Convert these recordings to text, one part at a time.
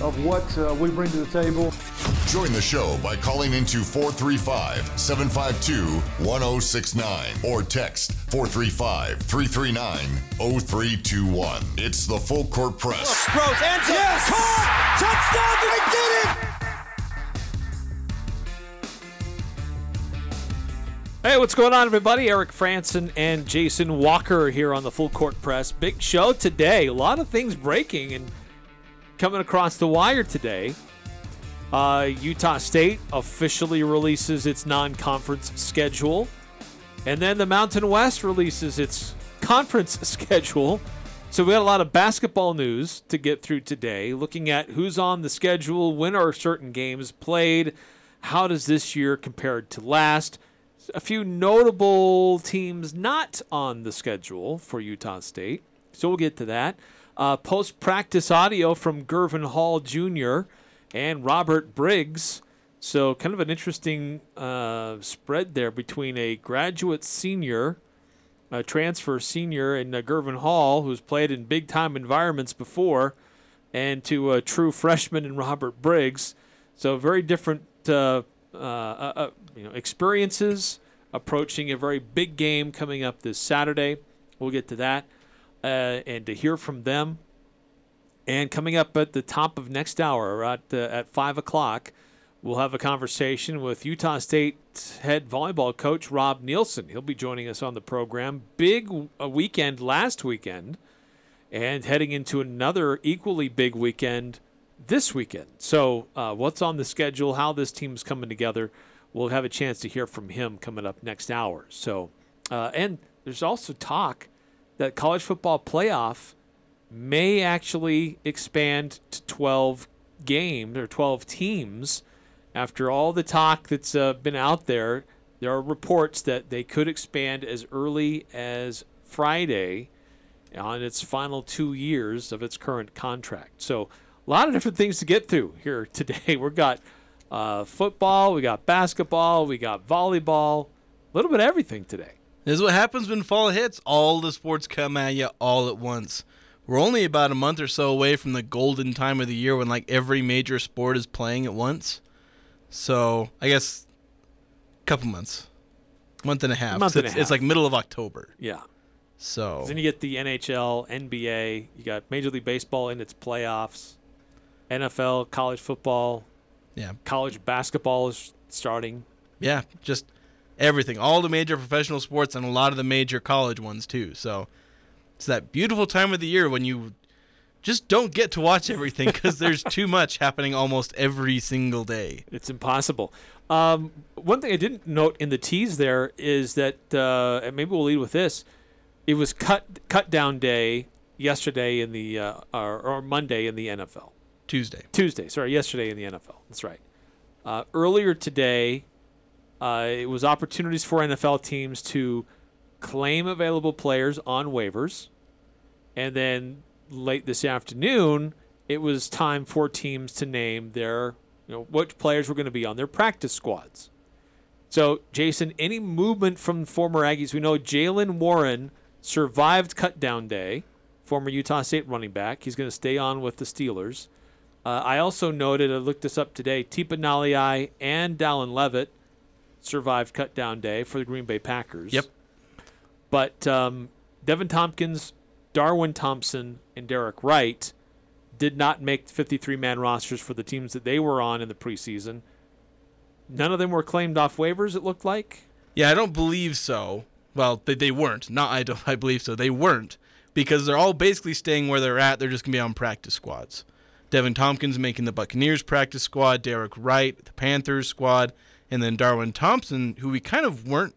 of what uh, we bring to the table. Join the show by calling into 435 752 1069 or text 435 339 0321. It's the Full Court Press. Sproles, end yes! caught, touchdown, did he get it? Hey, what's going on, everybody? Eric Frandsen and Jason Walker here on the Full Court Press. Big show today. A lot of things breaking and coming across the wire today. Uh, Utah State officially releases its non conference schedule. And then the Mountain West releases its conference schedule. So we had a lot of basketball news to get through today, looking at who's on the schedule, when are certain games played, how does this year compare to last. A few notable teams not on the schedule for Utah State. So we'll get to that. Uh, Post practice audio from Gurvan Hall Jr. and Robert Briggs. So, kind of an interesting uh, spread there between a graduate senior, a transfer senior, and uh, Gurvan Hall, who's played in big time environments before, and to a true freshman in Robert Briggs. So, very different uh, uh, uh, you know, experiences approaching a very big game coming up this Saturday. We'll get to that uh, and to hear from them. And coming up at the top of next hour, at uh, at five o'clock, we'll have a conversation with Utah State head volleyball coach Rob Neilson. He'll be joining us on the program. Big weekend last weekend, and heading into another equally big weekend this weekend. So, uh, what's on the schedule? How this team's coming together? We'll have a chance to hear from him coming up next hour. So, uh, and there's also talk that college football playoff may actually expand to 12 games or 12 teams. After all the talk that's uh, been out there, there are reports that they could expand as early as Friday on its final two years of its current contract. So, a lot of different things to get through here today. We've got uh, football, we got basketball, we got volleyball, a little bit of everything today. This is what happens when fall hits. All the sports come at you all at once. We're only about a month or so away from the golden time of the year when like every major sport is playing at once. So I guess a couple months, month and a half. Month So and a it's, it's like middle of October. Yeah. So Then you get the NHL, NBA, you got Major League Baseball in its playoffs, NFL, college football, yeah, college basketball is starting. yeah, just everything. All the major professional sports and a lot of the major college ones too. So it's that beautiful time of the year when you just don't get to watch everything because there's too much happening almost every single day. It's impossible. Um, one thing I didn't note in the tease there is that, uh, and maybe we'll lead with this. It was cut cut down day yesterday in the uh, or, or Monday in the NFL. Tuesday. Tuesday, sorry, yesterday in the NFL. That's right. Uh, earlier today, uh, it was opportunities for NFL teams to claim available players on waivers, and then late this afternoon, it was time for teams to name their, you know, what players were going to be on their practice squads. So, Jason, any movement from former Aggies? We know Jaylen Warren survived cut down day, former Utah State running back. He's going to stay on with the Steelers. Uh, I also noted, I looked this up today, Tipa Galeai and Dallin Leavitt survived cut down day for the Green Bay Packers. Yep. But um, Deven Thompkins, Darwin Thompson, and Derek Wright did not make 53 man rosters for the teams that they were on in the preseason. None of them were claimed off waivers, it looked like. Yeah, I don't believe so. Well, they, they weren't. Not I don't I believe so. They weren't because they're all basically staying where they're at. They're just gonna be on practice squads. Deven Thompkins making the Buccaneers practice squad, Derek Wright the Panthers squad, and then Darwin Thompson, who we kind of weren't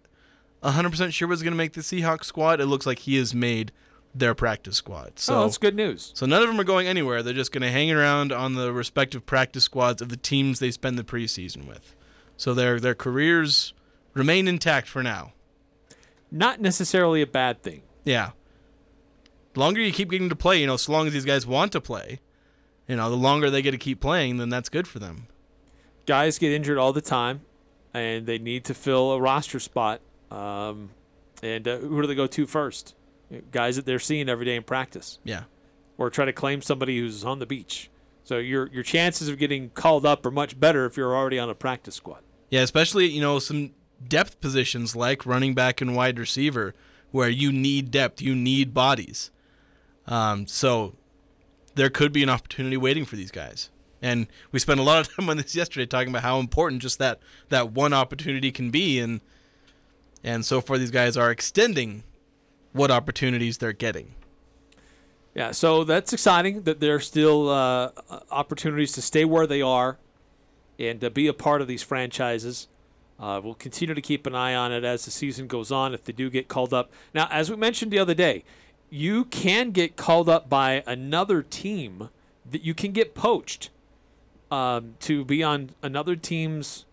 100% sure was going to make the Seahawks squad. It looks like he has made their practice squad. So oh, that's good news. So none of them are going anywhere. They're just going to hang around on the respective practice squads of the teams they spend the preseason with. So their their careers remain intact for now. Not necessarily a bad thing. Yeah. the longer you keep getting to play, you know, so long as these guys want to play, you know, the longer they get to keep playing, then that's good for them. Guys get injured all the time, and they need to fill a roster spot. Um, and uh, who do they go to first? Guys that they're seeing every day in practice, Yeah. or try to claim somebody who's on the beach. So your your chances of getting called up are much better if you're already on a practice squad. Yeah, especially, you know, some depth positions like running back and wide receiver where you need depth, you need bodies. Um, so there could be an opportunity waiting for these guys. And we spent a lot of time on this yesterday talking about how important just that that one opportunity can be and and so far these guys are extending what opportunities they're getting. Yeah, so that's exciting that there are still uh, opportunities to stay where they are and to be a part of these franchises. Uh, we'll continue to keep an eye on it as the season goes on if they do get called up. Now, as we mentioned the other day, you can get called up by another team that you can get poached um, to be on another team's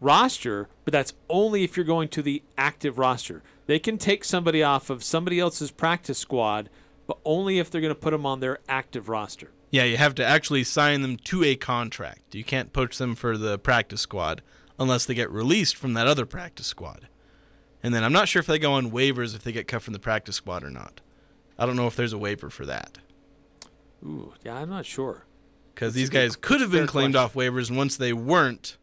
roster, but that's only if you're going to the active roster. They can take somebody off of somebody else's practice squad, but only if they're going to put them on their active roster. Yeah, you have to actually sign them to a contract. You can't poach them for the practice squad unless they get released from that other practice squad. And then I'm not sure if they go on waivers if they get cut from the practice squad or not. I don't know if there's a waiver for that. Ooh, yeah, I'm not sure. Because these guys could have been claimed question. off waivers, and once they weren't,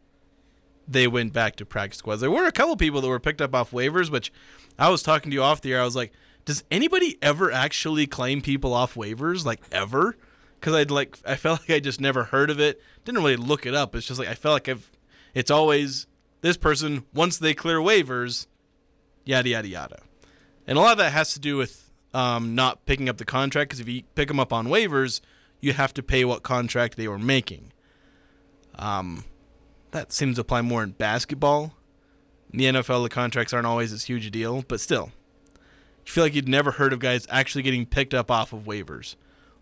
they went back to practice squads. There were a couple people that were picked up off waivers, which I was talking to you off the air. I was like, does anybody ever actually claim people off waivers? Like, ever? Because I'd like, I felt like I just never heard of it. Didn't really look it up. It's just like, I felt like I've, it's always this person, once they clear waivers, yada, yada, yada. And a lot of that has to do with um, not picking up the contract because if you pick them up on waivers, you have to pay what contract they were making. Um, that seems to apply more in basketball. In the NFL, the contracts aren't always as huge a deal, but still, you feel like you'd never heard of guys actually getting picked up off of waivers.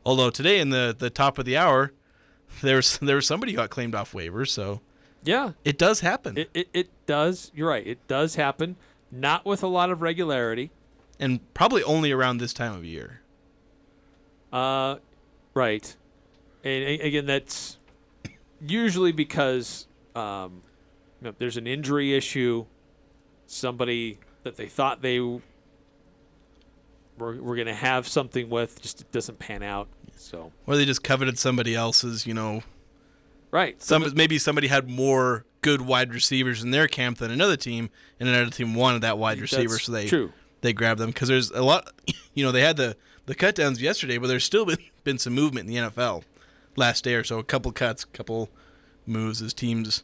Although today, in the, the top of the hour, there was there was somebody who got claimed off waivers, so Yeah, it does happen. it, it, it does. You're right. It does happen. Not with a lot of regularity. and probably only around this time of year. Uh, right. And a- again, that's usually because um, you know, there's an injury issue. Somebody that they thought they were, were going to have something with just doesn't pan out. So Or they just coveted somebody else's, you know, right. some maybe somebody had more good wide receivers in their camp than another team, and another team wanted that wide receiver, That's so they true. they grabbed them because there's a lot. You know, they had the the cut downs yesterday, but there's still been been some movement in the NFL last day or so. A couple cuts, couple moves as teams.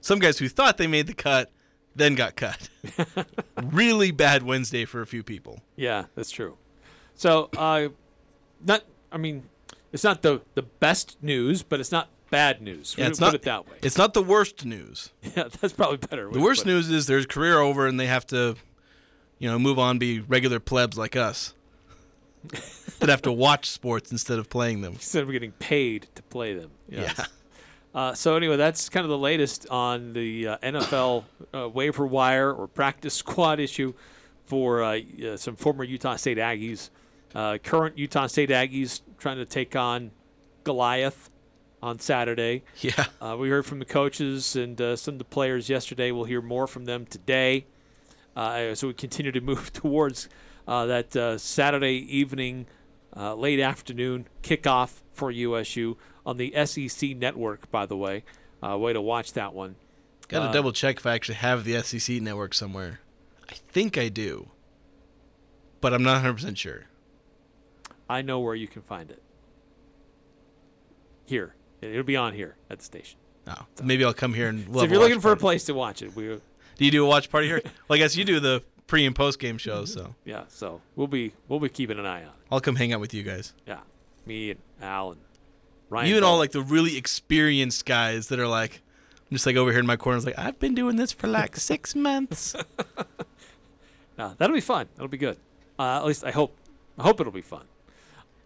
Some guys who thought they made the cut then got cut. really bad Wednesday for a few people. Yeah, that's true. So, uh, not. I mean, it's not the the best news, but it's not bad news. Yeah, it's put not it that way. It's not the worst news. yeah, that's probably better. The worst news is their career over and they have to, you know, move on, be regular plebs like us that have to watch sports instead of playing them. instead of getting paid to play them. Yes. Yeah. Uh, so anyway, that's kind of the latest on the uh, NFL uh, waiver wire or practice squad issue for uh, uh, some former Utah State Aggies. Uh, current Utah State Aggies trying to take on Goliath on Saturday. Yeah. Uh, we heard from the coaches and uh, some of the players yesterday. We'll hear more from them today. Uh, so we continue to move towards that uh, Saturday evening, uh, late afternoon kickoff for USU on the SEC network, by the way. Uh, way to watch that one. Got to Uh, double check if I actually have the SEC network somewhere. I think I do, but I'm not 100% sure. I know where you can find it. Here. It'll be on here at the station. Oh, maybe I'll come here and so if you're looking for a place to watch it, we Do you do a watch party here? well, I guess you do the pre and post game Mm-hmm. shows, so yeah, so we'll be we'll be keeping an eye on it. I'll come hang out with you guys. Yeah. Me and Al and Ryan. you and all like the really experienced guys that are like, I'm just like over here in my corner. It's like I've been doing this for like six months. No, that'll be fun. That'll be good. Uh, at least I hope. I hope it'll be fun.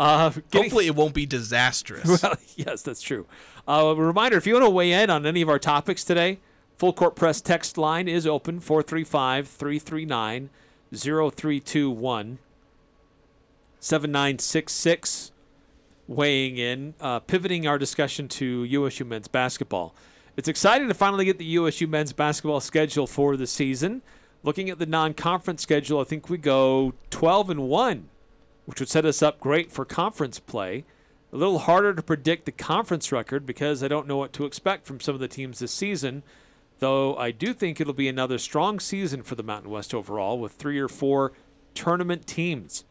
Uh, getting- Hopefully, it won't be disastrous. Well, yes, that's true. Uh, a reminder: if you want to weigh in on any of our topics today, Full Court Press text line is open 435-339-0321. 7966 weighing in, uh, pivoting our discussion to USU men's basketball. It's exciting to finally get the USU men's basketball schedule for the season. Looking at the non-conference schedule, I think we go 12 and 1, which would set us up great for conference play. A little harder to predict the conference record because I don't know what to expect from some of the teams this season, though I do think it'll be another strong season for the Mountain West overall with three or four tournament teams.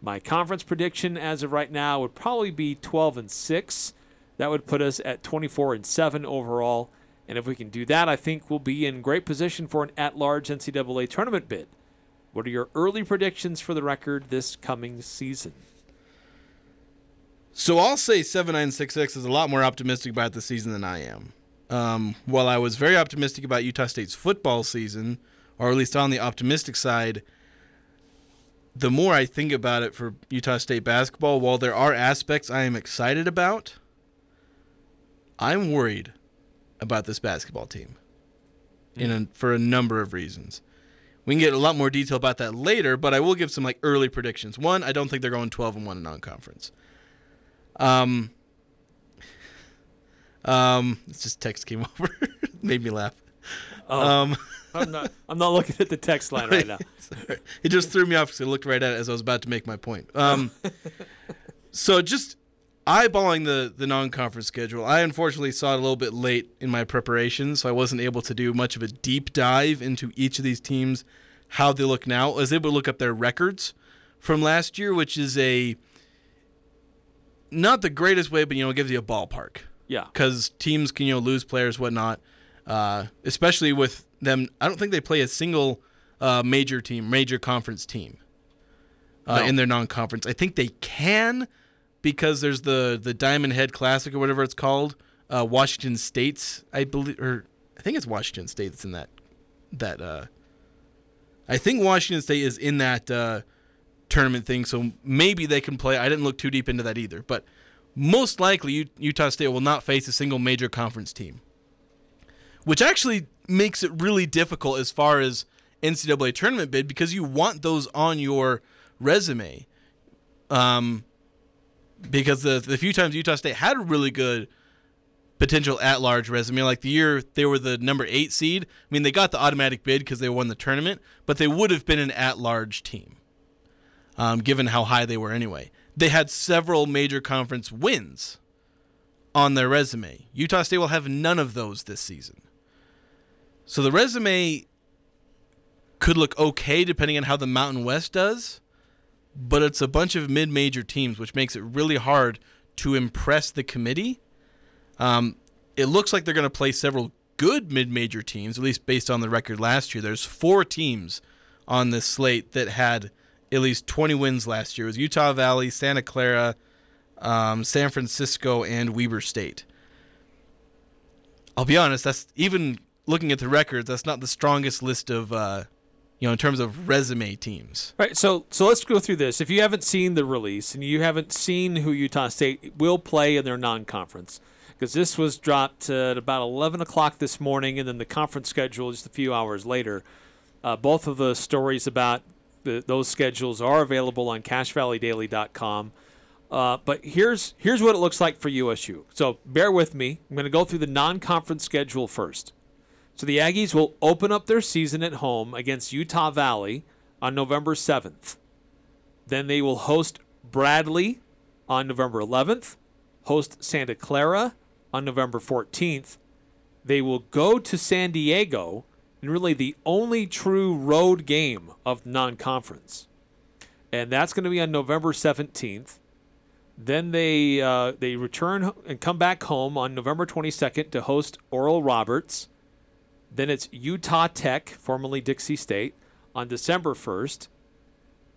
My conference prediction as of right now would probably be 12 and 6. That would put us at 24 and 7 overall. And if we can do that, I think we'll be in great position for an at large NCAA tournament bid. What are your early predictions for the record this coming season? So I'll say 7966 is a lot more optimistic about the season than I am. Um, while I was very optimistic about Utah State's football season, or at least on the optimistic side, the more I think about it for Utah State basketball, while there are aspects I am excited about, I'm worried about this basketball team in a, for a number of reasons. We can get a lot more detail about that later, but I will give some like early predictions. One, I don't think they're going 12 and 1 in non-conference. Um um it's just text came over. Made me laugh. Oh. Um I'm not. I'm not looking at the text line right now. Sorry. It just threw me off because I looked right at it as I was about to make my point. Um, so just eyeballing the the non-conference schedule, I unfortunately saw it a little bit late in my preparation, so I wasn't able to do much of a deep dive into each of these teams, how they look now. I was able to look up their records from last year, which is a not the greatest way, but you know, it gives you a ballpark Yeah. because teams can you know lose players, whatnot. Uh, especially with them, I don't think they play a single uh, major team, major conference team uh, No. in their non-conference. I think they can because there's the the Diamond Head Classic or whatever it's called. Uh, Washington State's, I believe, or I think it's Washington State that's in that that. Uh, I think Washington State is in that uh, tournament thing, so maybe they can play. I didn't look too deep into that either, but most likely Utah State will not face a single major conference team, which actually makes it really difficult as far as NCAA tournament bid because you want those on your resume. Um, because the the few times Utah State had a really good potential at large resume, like the year they were the number eight seed. I mean, they got the automatic bid because they won the tournament, but they would have been an at large team, um, given how high they were anyway. They had several major conference wins on their resume. Utah State will have none of those this season. So the resume could look okay depending on how the Mountain West does, but it's a bunch of mid major teams, which makes it really hard to impress the committee. Um, it looks like they're going to play several good mid major teams, at least based on the record last year. There's four teams on this slate that had at least 20 wins last year. It was Utah Valley, Santa Clara, um, San Francisco, and Weber State. I'll be honest, that's even looking at the records, that's not the strongest list of, uh, you know, in terms of resume teams. Right. So so let's go through this. If you haven't seen the release and you haven't seen who Utah State will play in their non-conference, because this was dropped at about 11 o'clock this morning, and then the conference schedule just a few hours later. Uh, both of the stories about those schedules are available on CacheValleyDaily.com. Uh, but here's here's what it looks like for USU. So bear with me. I'm going to go through the non-conference schedule first. So the Aggies will open up their season at home against Utah Valley on November 7th. Then they will host Bradley on November 11th, host Santa Clara on November 14th. They will go to San Diego, and really the only true road game of non conference. And that's going to be on November 17th. Then they uh, they return and come back home on November 22nd to host Oral Roberts. Then it's Utah Tech, formerly Dixie State, on December 1st.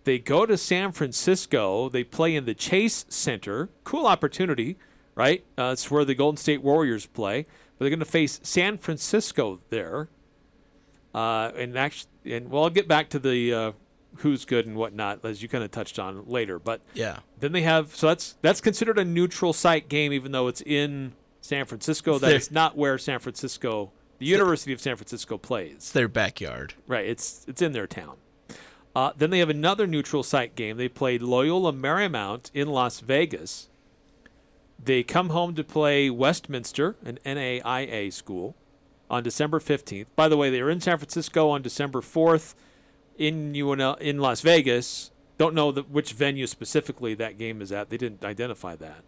They go to San Francisco. They play in the Chase Center. Cool opportunity, right? Uh, it's where the Golden State Warriors play. But they're going to face San Francisco there. Uh, and actually, and well, I'll get back to the uh, who's good and whatnot as you kind of touched on later. But Yeah. then they have so that's that's considered a neutral site game, even though it's in San Francisco. That is not where San Francisco, the University of San Francisco, plays. It's their backyard. Right. It's it's in their town. Uh, then they have another neutral site game. They played Loyola Marymount in Las Vegas. They come home to play Westminster, an NAIA school, on December 15th. By the way, they were in San Francisco on December 4th in UNL, in Las Vegas. Don't know the, which venue specifically that game is at. They didn't identify that.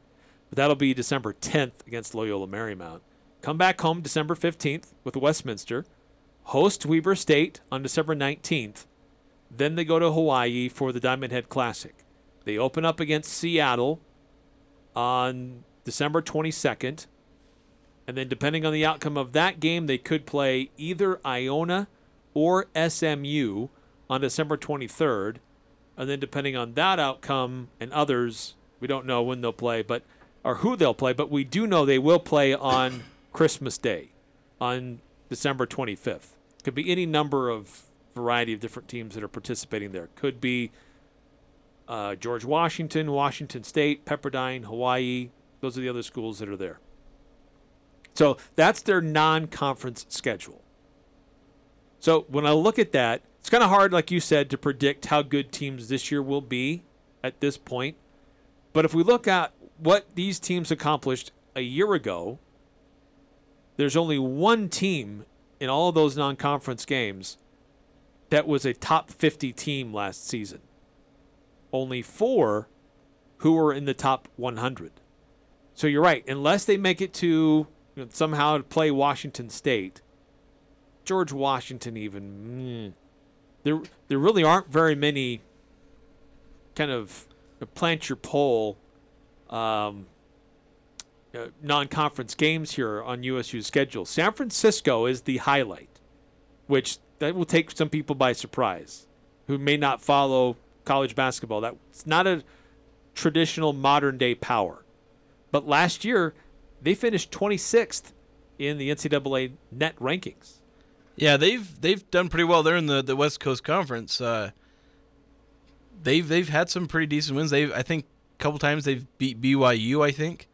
But that'll be December 10th against Loyola Marymount. Come back home December 15th with Westminster. Host Weber State on December 19th. Then they go to Hawaii for the Diamond Head Classic. They open up against Seattle on December 22nd. And then, depending on the outcome of that game, they could play either Iona or SMU on December 23rd. And then, depending on that outcome and others, we don't know when they'll play, but or who they'll play, but we do know they will play on Christmas Day on December 25th. Could be any number of variety of different teams that are participating there. Could be uh, George Washington, Washington State, Pepperdine, Hawaii. Those are the other schools that are there. So that's their non conference schedule. So when I look at that, it's kind of hard, like you said, to predict how good teams this year will be at this point. But if we look at what these teams accomplished a year ago, there's only one team in all those non conference games that was a top 50 team last season. Only four who were in the top 100. So you're right. Unless they make it to you know, somehow play Washington State, George Washington, even mm, there there really aren't very many kind of plant your pole um, uh, non-conference games here on USU's schedule. San Francisco is the highlight, which that will take some people by surprise who may not follow college basketball. That's not a traditional modern day power. But last year, they finished 26th in the NCAA net rankings. Yeah, they've they've done pretty well. They're in the, the West Coast Conference. Uh, they've they've had some pretty decent wins. They've I think a couple times they've beat BYU. I think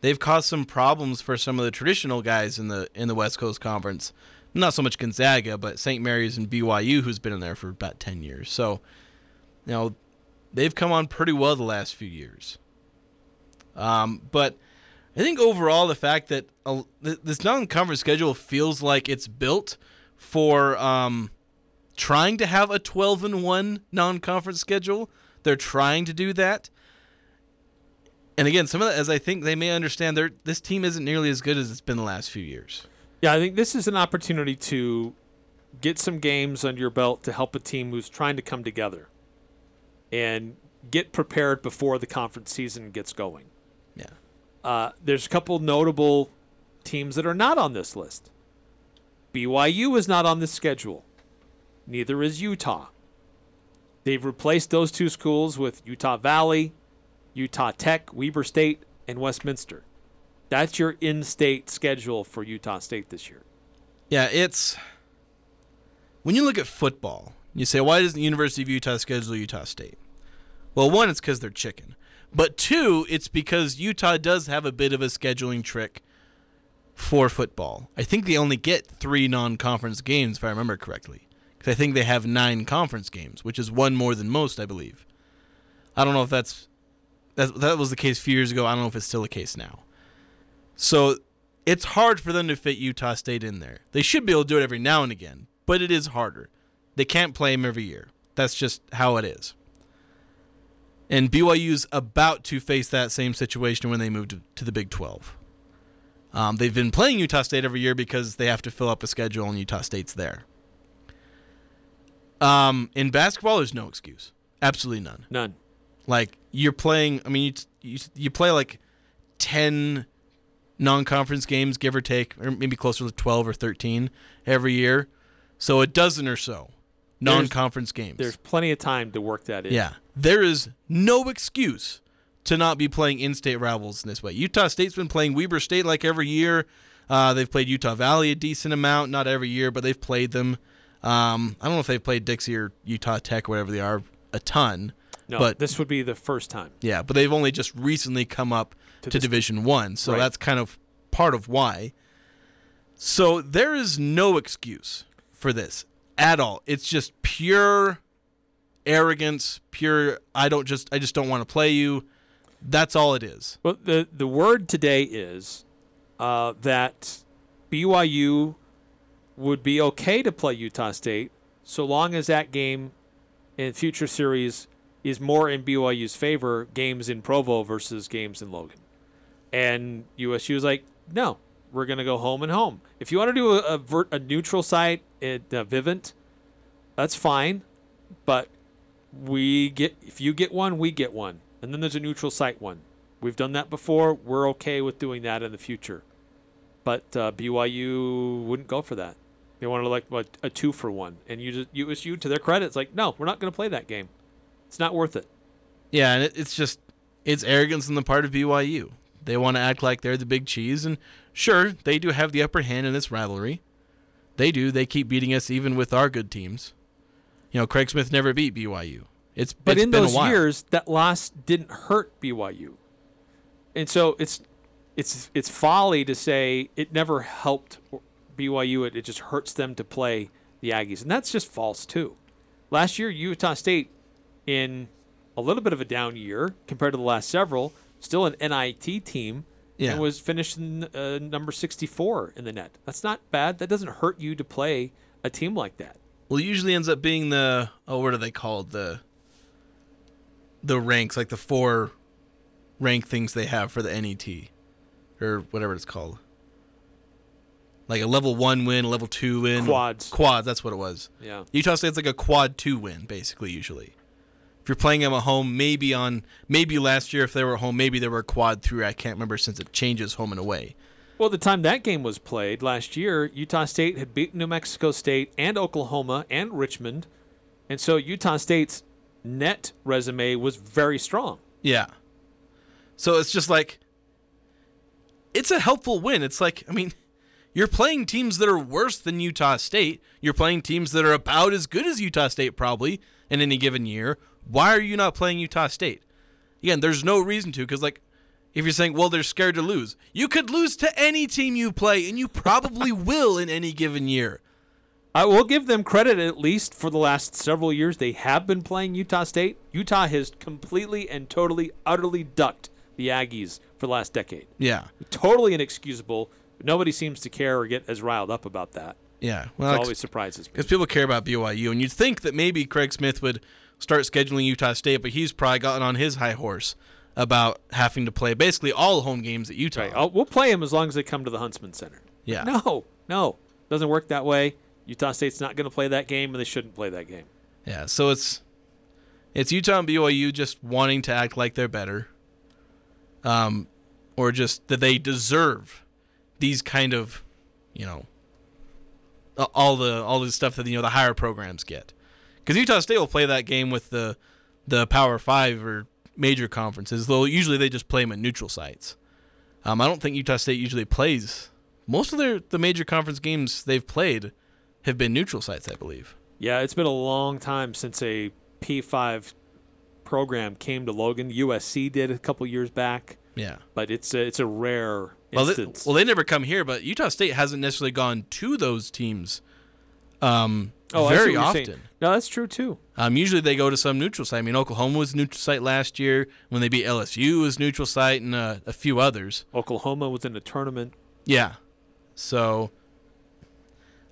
they've caused some problems for some of the traditional guys in the in the West Coast Conference. Not so much Gonzaga, but St. Mary's and BYU, who's been in there for about ten years. So, you know, they've come on pretty well the last few years. Um, but I think overall, the fact that this non-conference schedule feels like it's built for um, trying to have a 12 and 1 non-conference schedule. They're trying to do that. And again, some of that, as I think they may understand, this team isn't nearly as good as it's been the last few years. Yeah, I think this is an opportunity to get some games under your belt to help a team who's trying to come together and get prepared before the conference season gets going. Uh, there's a couple notable teams that are not on this list. BYU is not on this schedule. Neither is Utah. They've replaced those two schools with Utah Valley, Utah Tech, Weber State, and Westminster. That's your in state schedule for Utah State this year. Yeah, it's. When you look at football, you say, why doesn't the University of Utah schedule Utah State? Well, one, it's because they're chicken. But two, it's because Utah does have a bit of a scheduling trick for football. I think they only get three non conference games, if I remember correctly. Because I think they have nine conference games, which is one more than most, I believe. I don't know if that's. That, that was the case a few years ago. I don't know if it's still the case now. So it's hard for them to fit Utah State in there. They should be able to do it every now and again, but it is harder. They can't play them every year. That's just how it is. And BYU's about to face that same situation when they move to, the Big 12. Um, they've been playing Utah State every year because they have to fill up a schedule and Utah State's there. Um, in basketball, there's no excuse. Absolutely none. None. Like you're playing. I mean, you you, you play like ten non-conference games, give or take, or maybe closer to twelve or thirteen every year. So a dozen or so non-conference games. There's plenty of time to work that in. Yeah, there is no excuse to not be playing in-state rivals in this way. Utah State's been playing Weber State like every year. Uh, they've played Utah Valley a decent amount, not every year, but they've played them. Um, I don't know if they've played Dixie or Utah Tech, or whatever they are, a ton. No, but this would be the first time. Yeah, but they've only just recently come up to, to Division One, so right. that's kind of part of why. So there is no excuse for this at all. It's just pure arrogance, pure I don't just I just don't want to play you. That's all it is. Well, the the word today is uh, that BYU would be okay to play Utah State so long as that game in future series is more in BYU's favor, games in Provo versus games in Logan. And USU is like, no, we're going to go home and home. If you want to do a, a, a neutral site at uh, Vivint, that's fine. But we get if you get one, we get one, and then there's a neutral site one. We've done that before. We're okay with doing that in the future. But uh, BYU wouldn't go for that. They wanted like what, a two for one, and you just, USU to their credit, it's like no, we're not going to play that game. It's not worth it. Yeah, and it, it's just it's arrogance on the part of BYU. They want to act like they're the big cheese, and sure, they do have the upper hand in this rivalry. They do. They keep beating us even with our good teams. You know, Craig Smith never beat BYU. It's but it's in been those years, that loss didn't hurt BYU, and so it's it's it's folly to say it never helped BYU. It, it just hurts them to play the Aggies, and that's just false too. Last year, Utah State, in a little bit of a down year compared to the last several, still an NIT team. Yeah. And was finished in, uh, number 64 in the net. That's not bad. That doesn't hurt you to play a team like that. Well, it usually ends up being the oh, what are they called the the ranks like the four rank things they have for the NET or whatever it's called. Like a level one win, a level two win, Quads. Quads. That's what it was. Yeah. Utah State's like a quad two win, basically. Usually, if you're playing them at home, maybe on maybe last year if they were at home, maybe they were quad three. I can't remember since it changes home and away. Well, the time that game was played last year, Utah State had beaten New Mexico State and Oklahoma and Richmond. And so Utah State's net resume was very strong. Yeah. So it's just like it's a helpful win. It's like I mean, you're playing teams that are worse than Utah State. You're playing teams that are about as good as Utah State probably in any given year. Why are you not playing Utah State? Again, there's no reason to because like if you're saying, well, they're scared to lose, you could lose to any team you play, and you probably will in any given year. I will give them credit at least for the last several years they have been playing Utah State. Utah has completely and totally, utterly ducked the Aggies for the last decade. Yeah. Totally inexcusable. Nobody seems to care or get as riled up about that. Yeah. It Well, always surprises me. because people care about BYU, and you'd think that maybe Craig Smith would start scheduling Utah State, but he's probably gotten on his high horse about having to play basically all home games at Utah. Right. We'll play them as long as they come to the Huntsman Center. Yeah. No, no. Doesn't work that way. Utah State's not going to play that game, and they shouldn't play that game. Yeah, so it's it's Utah and BYU just wanting to act like they're better, um, or just that they deserve these kind of, you know, all the all the stuff that you know the higher programs get, because Utah State will play that game with the the Power Five or major conferences. Though usually they just play them at neutral sites. Um, I don't think Utah State usually plays most of their the major conference games they've played have been neutral sites, I believe. Yeah, it's been a long time since a P5 program came to Logan. USC did a couple years back, Yeah. but it's a, it's a rare Well, they, instance. well, they never come here, but Utah State hasn't necessarily gone to those teams um, oh, very often. No, that's true too. Um, usually they go to some neutral site. I mean, Oklahoma was neutral site last year. When they beat LSU, was neutral site, and uh, a few others. Oklahoma was in the tournament. Yeah. So,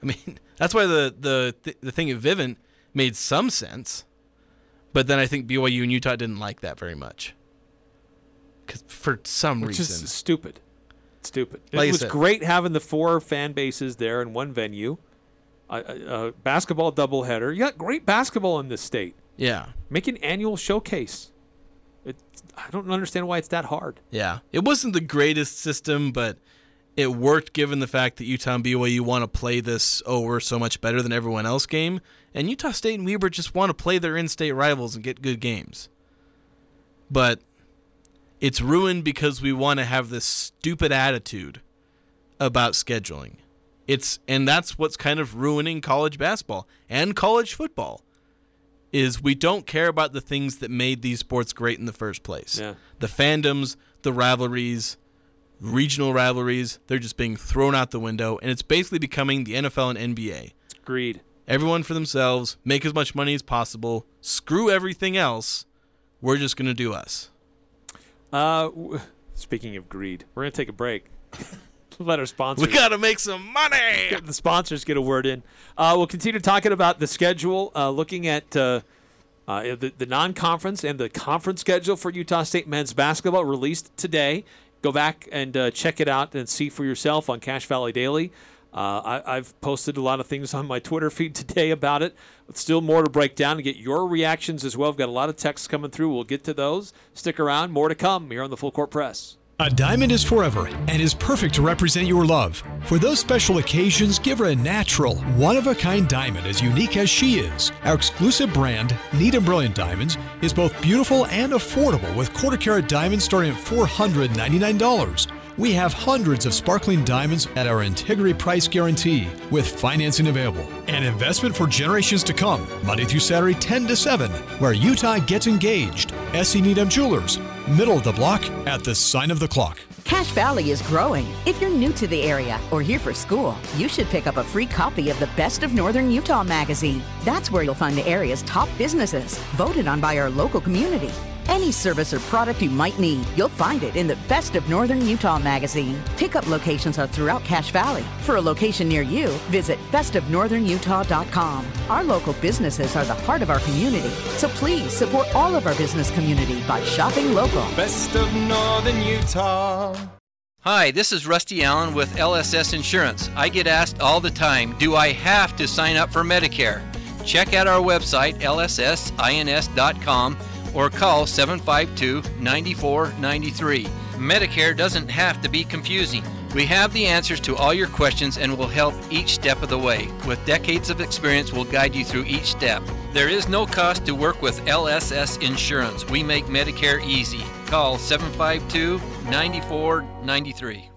I mean, that's why the the th- the thing at Vivint made some sense, but then I think BYU and Utah didn't like that very much. Because for some Which reason, is stupid. Stupid. It Like I was said- great having the four fan bases there in one venue. A, a, a basketball doubleheader. You got great basketball in this state. yeah. Make an annual showcase. It, I don't understand why it's that hard. Yeah, it wasn't the greatest system, but it worked given the fact that Utah and BYU want to play this "oh we're so much better than everyone else" game, and Utah State and Weber just want to play their in-state rivals and get good games. But it's ruined because we want to have this stupid attitude about scheduling. It's and that's what's kind of ruining college basketball and college football is we don't care about the things that made these sports great in the first place. Yeah. The fandoms, the rivalries, regional rivalries, they're just being thrown out the window and it's basically becoming the NFL and NBA. It's greed. Everyone for themselves, make as much money as possible, screw everything else. We're just going to do us. Uh, w- speaking of greed, we're gonna take a break. Let our sponsors. We got to make some money. get the sponsors get a word in. Uh, we'll continue talking about the schedule, uh, looking at uh, uh, the, the non-conference and the conference schedule for Utah State men's basketball released today. Go back and uh, check it out and see for yourself on Cache Valley Daily. Uh, I, I've posted a lot of things on my Twitter feed today about it. But still more to break down and get your reactions as well. We've got a lot of texts coming through. We'll get to those. Stick around. More to come here on the Full Court Press. A diamond is forever and is perfect to represent your love. For those special occasions, give her a natural, one of a kind diamond as unique as she is. Our exclusive brand, Neat and Brilliant Diamonds, is both beautiful and affordable with quarter carat diamonds starting at $499. We have hundreds of sparkling diamonds at our integrity price guarantee with financing available. An investment for generations to come, Monday through Saturday, 10 to 7, where Utah gets engaged. S.E. Needham Jewelers, middle of the block at the sign of the clock. Cache Valley is growing. If you're new to the area or here for school, you should pick up a free copy of the Best of Northern Utah magazine. That's where you'll find the area's top businesses, voted on by our local community. Any service or product you might need, you'll find it in the Best of Northern Utah magazine. Pickup locations are throughout Cache Valley. For a location near you, visit bestofnorthernutah.com. Our local businesses are the heart of our community, so please support all of our business community by shopping local. Best of Northern Utah. Hi, this is Rusty Allen with LSS Insurance. I get asked all the time, do I have to sign up for Medicare? Check out our website, lssins.com, or call 752 9493. Medicare doesn't have to be confusing. We have the answers to all your questions and will help each step of the way. With decades of experience, we'll guide you through each step. There is no cost to work with LSS Insurance. We make Medicare easy. Call 752 9493.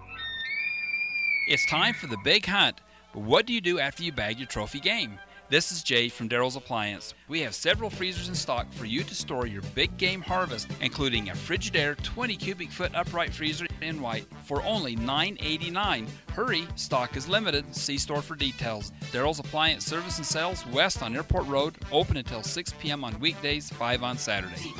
It's time for the big hunt. But what do you do after you bag your trophy game? This is Jay from Daryl's Appliance. We have several freezers in stock for you to store your big game harvest, including a Frigidaire 20 cubic foot upright freezer in white for only $9.89. Hurry, stock is limited. See store for details. Daryl's Appliance Service and Sales west on Airport Road, open until 6 p.m. on weekdays, 5 on Saturday.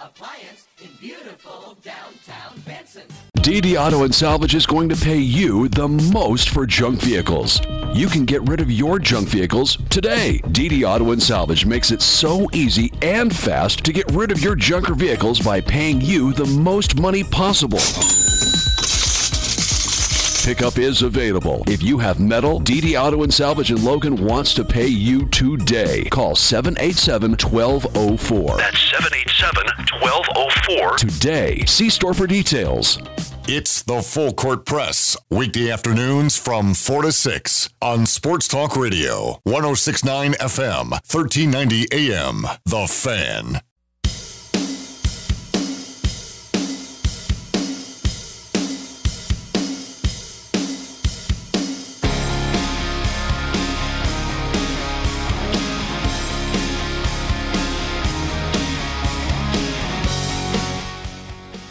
Appliance in beautiful downtown Benson. DD Auto and Salvage is going to pay you the most for junk vehicles. You can get rid of your junk vehicles today. DD Auto and Salvage makes it so easy and fast to get rid of your junker vehicles by paying you the most money possible. Pickup is available. If you have metal, DD Auto and Salvage in Logan wants to pay you today. Call 787 1204. That's 787 1204. Today. See store for details. It's the Full Court Press, weekday afternoons from 4 to 6 on Sports Talk Radio, 1069 FM, 1390 AM. The Fan.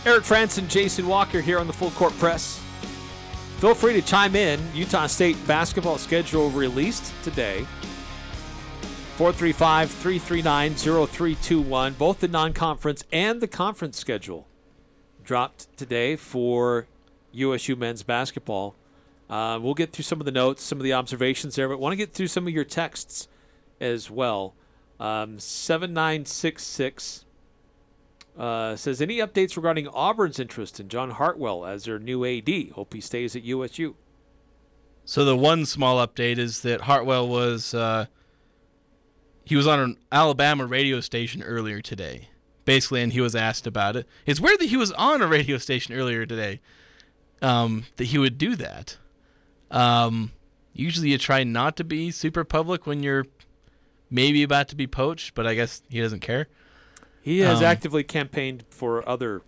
Eric Frandsen, Jason Walker here on the Full Court Press. Feel free to chime in. Utah State basketball schedule released today. 435 339 0321. Both the non conference and the conference schedule dropped today for USU men's basketball. Uh, we'll get through some of the notes, some of the observations there, but want to get through some of your texts as well. Um, 7966 uh, says any updates regarding Auburn's interest in John Hartwell as their new AD? Hope he stays at USU. So the one small update is that Hartwell was uh, he was on an Alabama radio station earlier today, basically, and he was asked about it. It's weird that he was on a radio station earlier today. Um, that he would do that. Um, usually, you try not to be super public when you're maybe about to be poached, but I guess he doesn't care. He has Um, actively campaigned for other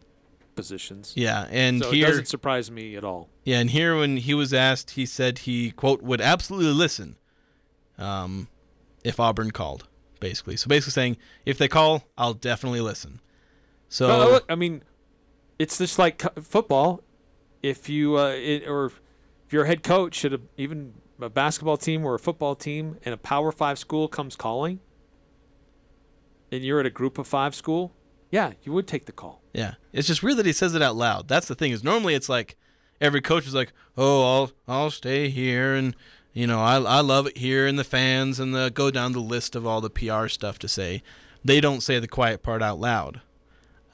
positions. Yeah, and so here it doesn't surprise me at all. Yeah, and here when he was asked, he said he quote would absolutely listen, um, if Auburn called, basically. So basically saying if they call, I'll definitely listen. So No, look, I mean, it's just like football. If you uh, it, or if your head coach should have even a basketball team or a football team and a Power Five school comes calling, and you're at a Group of Five school, yeah, you would take the call. Yeah, it's just weird that he says it out loud. That's the thing. Is normally it's like every coach is like, "Oh, I'll I'll stay here, and you know I I love it here, and the fans, and the go down the list of all the PR stuff to say." They don't say the quiet part out loud.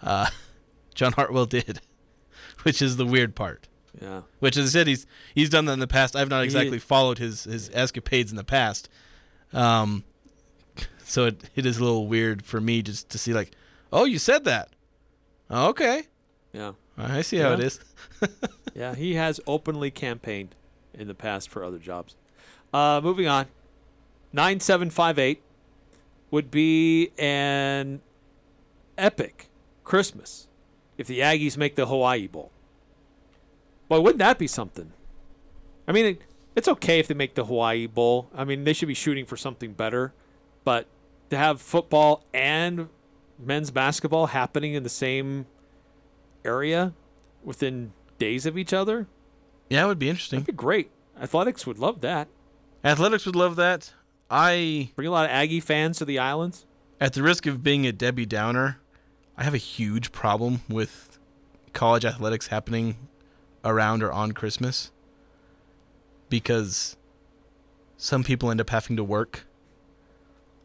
Uh, John Hartwell did, which is the weird part. Yeah. Which, as I said, he's he's done that in the past. I've not He- exactly followed his his escapades in the past. Um, so it, it is a little weird for me just to see like, oh, you said that. Oh, okay. Yeah. I see how it Yeah. is. yeah, he has openly campaigned in the past for other jobs. Uh, moving on. 9758 would be an epic Christmas if the Aggies make the Hawaii Bowl. Boy, wouldn't that be something? I mean, it, it's okay if they make the Hawaii Bowl. I mean, they should be shooting for something better. But to have football and men's basketball happening in the same area within days of each other, Yeah, it would be interesting. that'd be great. Athletics would love that. Athletics would love that. I Bring a lot of Aggie fans to the islands. At the risk of being a Debbie Downer, I have a huge problem with college athletics happening around or on Christmas because some people end up having to work.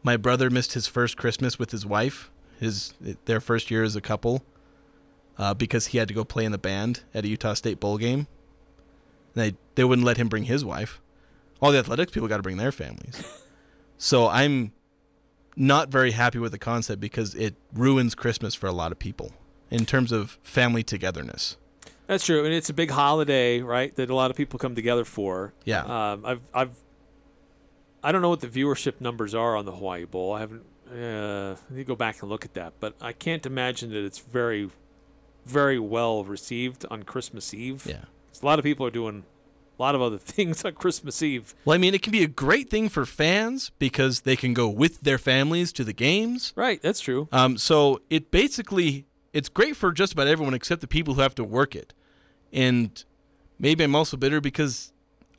My brother missed his first Christmas with his wife, his their first year as a couple, uh, because he had to go play in the band at a Utah State bowl game. They they wouldn't let him bring his wife. All the athletics people got to bring their families. So I'm not very happy with the concept because it ruins Christmas for a lot of people in terms of family togetherness. That's true, and it's a big holiday, right? That a lot of people come together for. Yeah. Um, I've, I've, I don't know what the viewership numbers are on the Hawaii Bowl. I haven't. Uh, I need to go back and look at that, but I can't imagine that it's very, very well received on Christmas Eve. Yeah, a lot of people are doing a lot of other things on Christmas Eve. Well, I mean, it can be a great thing for fans because they can go with their families to the games. Right, that's true. Um, so it basically it's great for just about everyone except the people who have to work it. And maybe I'm also bitter because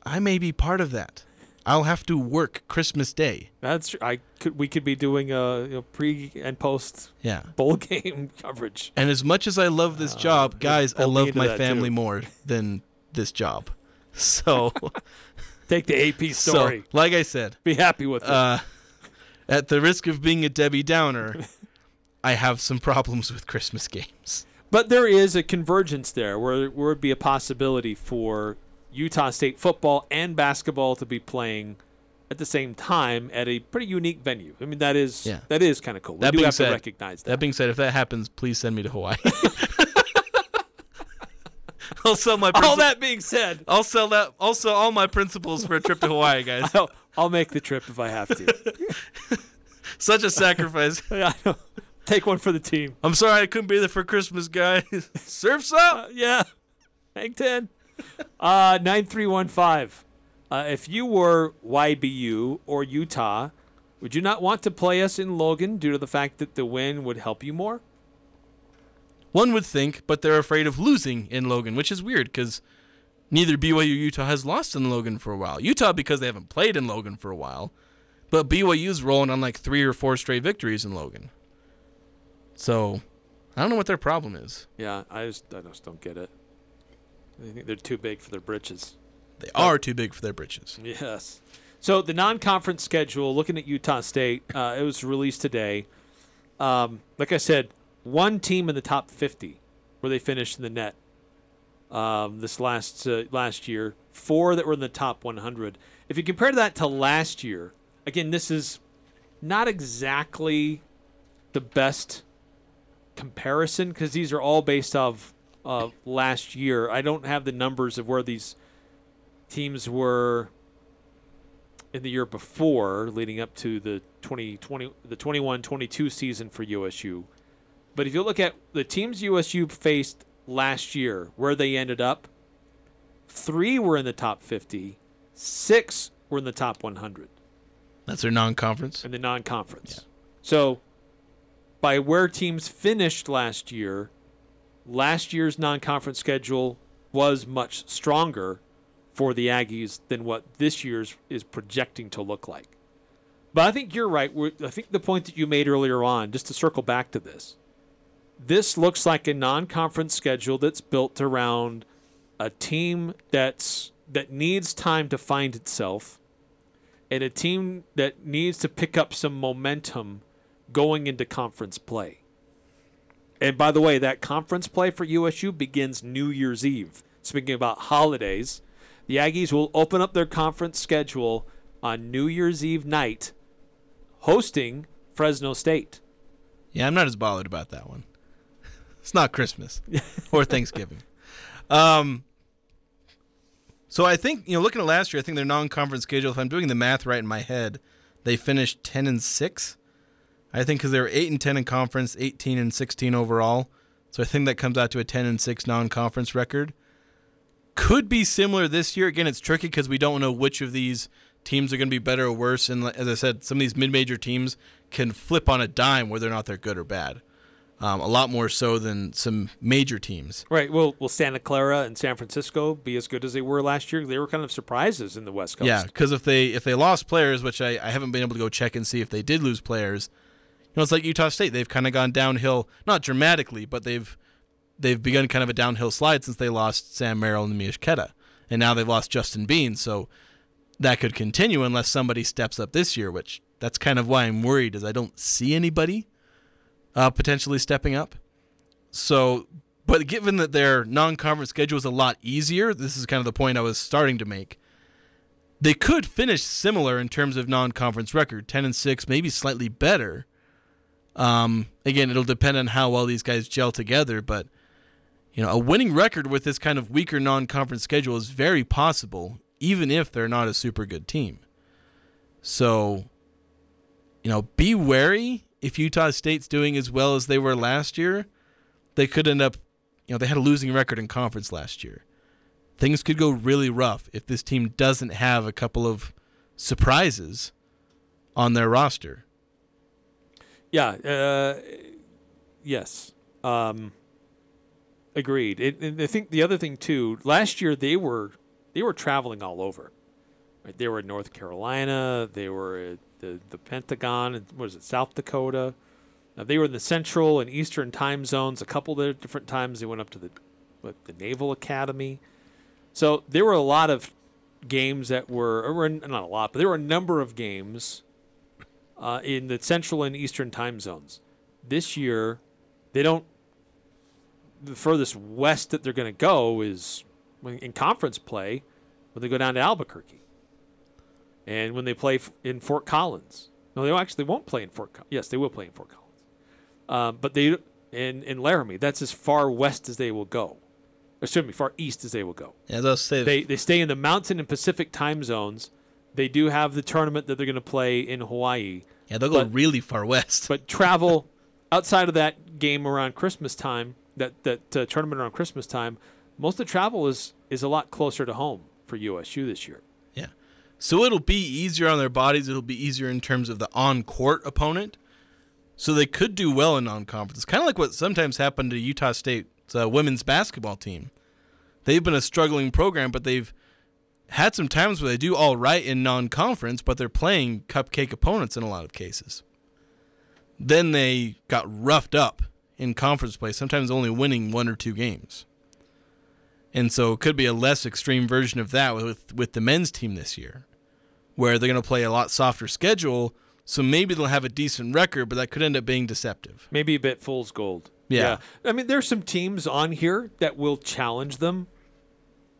I may be part of that. I'll have to work Christmas Day. That's true. I could. We could be doing a you know, pre and post. Yeah. Bowl game coverage. And as much as I love this job, guys, I love my family too. more than this job. So Take the AP So, story. like I said, Be happy with it. uh, at the risk of being a Debbie Downer, I have some problems with Christmas games. But there is a convergence there where where would be a possibility for Utah State football and basketball to be playing at the same time at a pretty unique venue. I mean that is Yeah. that is kind of cool. We That do have said, to recognize that. That being said, if that happens, please send me to Hawaii. I'll sell my. All that being said, I'll sell that. Also, all my principles for a trip to Hawaii, guys. I'll, I'll make the trip if I have to. Such a sacrifice. Yeah, I know. Take one for the team. I'm sorry I couldn't be there for Christmas, guys. Surfs up. Uh, yeah. Hang 10. Uh, 9315. Uh, if you were YBU or Utah, would you not want to play us in Logan due to the fact that the win would help you more? One would think, but they're afraid of losing in Logan, which is weird because neither BYU or Utah has lost in Logan for a while. Utah because they haven't played in Logan for a while, but BYU's rolling on like three or four straight victories in Logan. So, I don't know what their problem is. Yeah, I just, I just don't get it. I think they're too big for their britches. They are too big for their britches. Yes. So the non-conference schedule, looking at Utah State, uh, it was released today. Um, like I said, one team in the top 50 where they finished in the net um, this last uh, last year. Four that were in the top 100. If you compare that to last year, again, this is not exactly the best comparison because these are all based off uh, last year. I don't have the numbers of where these teams were in the year before, leading up to the 2020, the 21-22 season for USU. But if you look at the teams USU faced last year, where they ended up, three were in the top 50, six were in the top 100 That's their non-conference. in the non-conference. So, by where teams finished last year, last year's non-conference schedule was much stronger for the Aggies than what this year's is projecting to look like. But I think you're right. I think the point that you made earlier on, just to circle back to this, this looks like a non-conference schedule that's built around a team that's that needs time to find itself, and a team that needs to pick up some momentum going into conference play. And by the way, that conference play for USU begins New Year's Eve. Speaking about holidays, the Aggies will open up their conference schedule on New Year's Eve night, hosting Fresno State. Yeah, I'm not as bothered about that one. It's not Christmas or Thanksgiving. Um, so I think you know, looking at last year, I think their non-conference schedule. If I'm doing the math right in my head, they finished ten and six. I think because they were eight and ten in conference, eighteen and sixteen overall. So I think that comes out to a ten and six non-conference record. Could be similar this year. Again, it's tricky because we don't know which of these teams are going to be better or worse. And as I said, some of these mid-major teams can flip on a dime whether or not they're good or bad. Um, a lot more so than some major teams. Right. Well, will Santa Clara and San Francisco be as good as they were last year? They were kind of surprises in the West Coast. Yeah, because if they if they lost players, which I, I haven't been able to go check and see if they did lose players, know, it's like Utah State. They've kind of gone downhill, not dramatically, but they've they've begun kind of a downhill slide since they lost Sam Merrill and Neemias Queta, and now they've lost Justin Bean. So that could continue unless somebody steps up this year. Which that's kind of why I'm worried, is I don't see anybody uh, potentially stepping up. So, but given that their non-conference schedule is a lot easier, this is kind of the point I was starting to make. They could finish similar in terms of non-conference record, ten and six, maybe slightly better. Um, again, it'll depend on how well these guys gel together, but you know, a winning record with this kind of weaker non-conference schedule is very possible, even if they're not a super good team. So, you know, be wary if Utah State's doing as well as they were last year, they could end up, you know, they had a losing record in conference last year. Things could go really rough if this team doesn't have a couple of surprises on their roster. Yeah. Uh, yes. Um, agreed. It, and I think the other thing too. Last year they were they were traveling all over. Right? They were in North Carolina. They were at the the Pentagon. and What is it? South Dakota. Now, they were in the Central and Eastern time zones. A couple of different times they went up to the what, the Naval Academy. So there were a lot of games that were, or not a lot, but there were a number of games uh, in the Central and Eastern time zones. This year, they don't. The furthest west that they're going to go is when, in conference play when they go down to Albuquerque, and when they play f- in Fort Collins. No, they actually won't play in Fort. Co- yes, they will play in Fort Collins. Um, but they in in Laramie, that's as far west as they will go. Excuse me, far east as they will go. Yeah, they'll stay. They they stay in the Mountain and Pacific time zones. They do have the tournament that they're going to play in Hawaii. Yeah, they'll go really far west. But travel outside of that game around Christmas time, that that uh, tournament around Christmas time, most of the travel is is a lot closer to home for USU this year. Yeah. So it'll be easier on their bodies. It'll be easier in terms of the on court opponent. So they could do well in non conference. Kind of like what sometimes happened to Utah State's uh, women's basketball team. They've been a struggling program, but they've had some times where they do all right in non conference, but they're playing cupcake opponents in a lot of cases. Then they got roughed up in conference play, sometimes only winning one or two games. And so it could be a less extreme version of that with with the men's team this year, where they're going to play a lot softer schedule. So maybe they'll have a decent record, but that could end up being deceptive. Maybe a bit fool's gold. Yeah. I mean, there's some teams on here that will challenge them.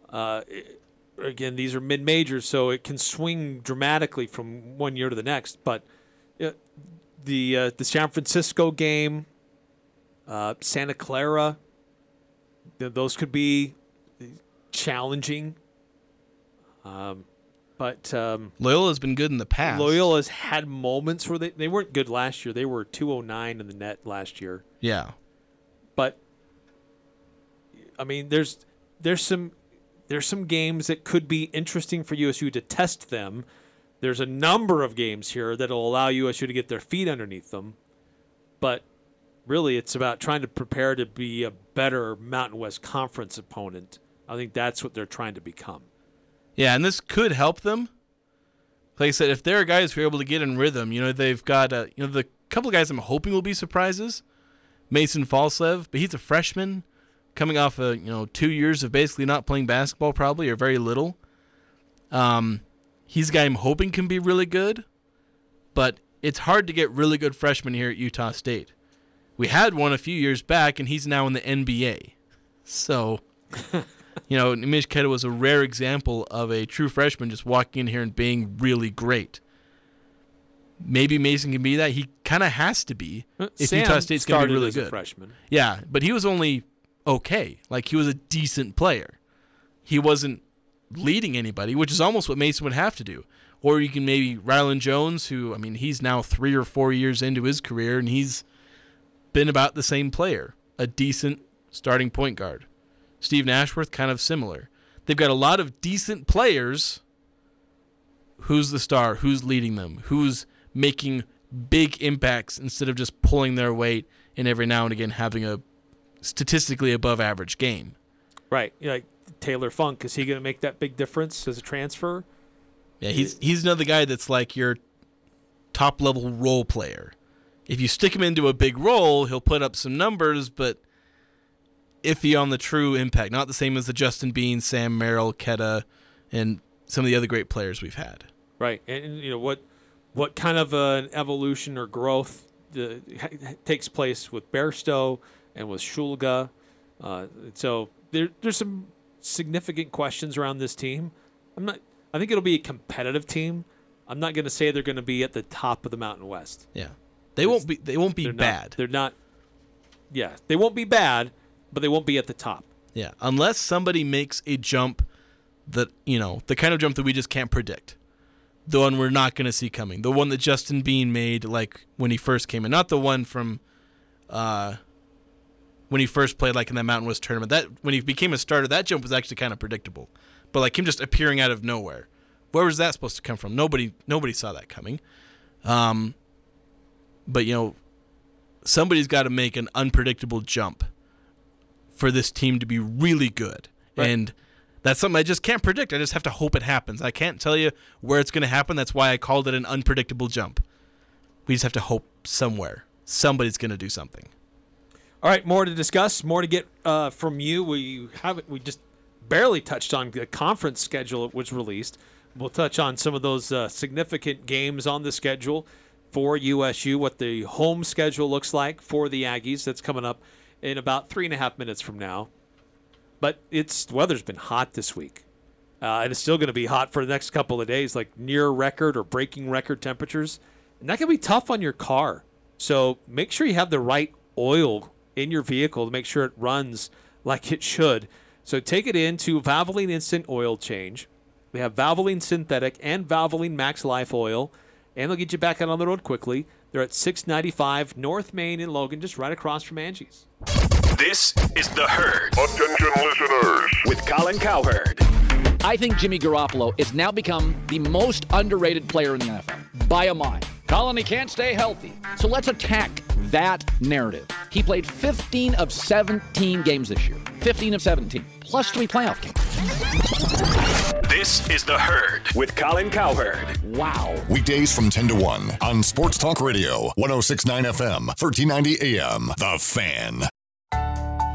Uh, again, these are mid majors, so it can swing dramatically from one year to the next. But uh, the uh, the San Francisco game, uh, Santa Clara, th- those could be challenging. Um, but um, Loyola's been good in the past. Loyola's had moments where they, they weren't good last year. They were 209 in the net last year. Yeah. But I mean, there's there's some there's some games that could be interesting for USU to test them. There's a number of games here that'll allow USU to get their feet underneath them. But really, it's about trying to prepare to be a better Mountain West Conference opponent. I think that's what they're trying to become. Yeah, and this could help them. Like I said, if there are guys who are able to get in rhythm, you know, they've got uh, you know the couple of guys I'm hoping will be surprises. Mason Falslev, but he's a freshman coming off of you know two years of basically not playing basketball, probably or very little. Um, he's a guy I'm hoping can be really good, but it's hard to get really good freshmen here at Utah State. We had one a few years back, and he's now in the NBA. So, you know, Neemias Queta was a rare example of a true freshman just walking in here and being really great. Maybe Mason can be that. He kind of has to be if Uh, Sam Utah State's going to be really a good. freshman. Yeah, but he was only okay. Like he was a decent player. He wasn't leading anybody, which is almost what Mason would have to do. Or you can maybe Rylan Jones, who I mean, he's now three or four years into his career, and he's been about the same player, a decent starting point guard. Steven Ashworth, kind of similar. They've got a lot of decent players. Who's the star? Who's leading them? Who's making big impacts instead of just pulling their weight and every now and again having a statistically above average game? Right. Yeah, Like Taylor Funk, is he going to make that big difference as a transfer? Yeah, he's he's another guy that's like your top level role player. If you stick him into a big role, he'll put up some numbers, but iffy on the true impact. Not the same as the Justin Bean, Sam Merrill, Queta, and some of the other great players we've had. Right. And, you know what what kind of an evolution or growth uh, ha- takes place with Bairstow and with Shulga. Uh, so there, there's some significant questions around this team. I'm not. I think it'll be a competitive team. I'm not going to say they're going to be at the top of the Mountain West. Yeah, they won't be. They won't be They're not- bad. they're not. Yeah, they won't be bad, but they won't be at the top. Yeah, unless somebody makes a jump that you know the kind of jump that we just can't predict, the one we're not going to see coming, the one that Justin Bean made like when he first came in, not the one from uh, when he first played like in that Mountain West tournament. That when he became a starter, that jump was actually kind of predictable, but like him just appearing out of nowhere, where was that supposed to come from? Nobody, nobody saw that coming. Um, but you know, somebody's got to make an unpredictable jump for this team to be really good. Right. And that's something I just can't predict. I just have to hope it happens. I can't tell you where it's going to happen. That's why I called it an unpredictable jump. We just have to hope somewhere. Somebody's going to do something. All right, more to discuss, more to get uh, from you. We haven't, we just barely touched on the conference schedule that was released. We'll touch on some of those uh, significant games on the schedule for USU, what the home schedule looks like for the Aggies. That's coming up in about three and a half minutes from now. But it's the weather's been hot this week, uh, and it's still going to be hot for the next couple of days, like near record or breaking record temperatures, and that can be tough on your car. So make sure you have the right oil in your vehicle to make sure it runs like it should. So take it into Valvoline Instant Oil Change. We have Valvoline Synthetic and Valvoline Max Life Oil, and they'll get you back out on the road quickly. They're at 695 North Main in Logan, just right across from Angie's. This is The Herd. Attention listeners. With Colin Cowherd. I think Jimmy Garoppolo has now become the most underrated player in the NFL by a mile. Colin, he can't stay healthy. So let's attack that narrative. He played 15 of 17 games this year, 15 of 17, plus three playoff games. This is The Herd. With Colin Cowherd. Wow. Weekdays from 10 to 1 on Sports Talk Radio, 1069 FM, 1390 AM. The Fan.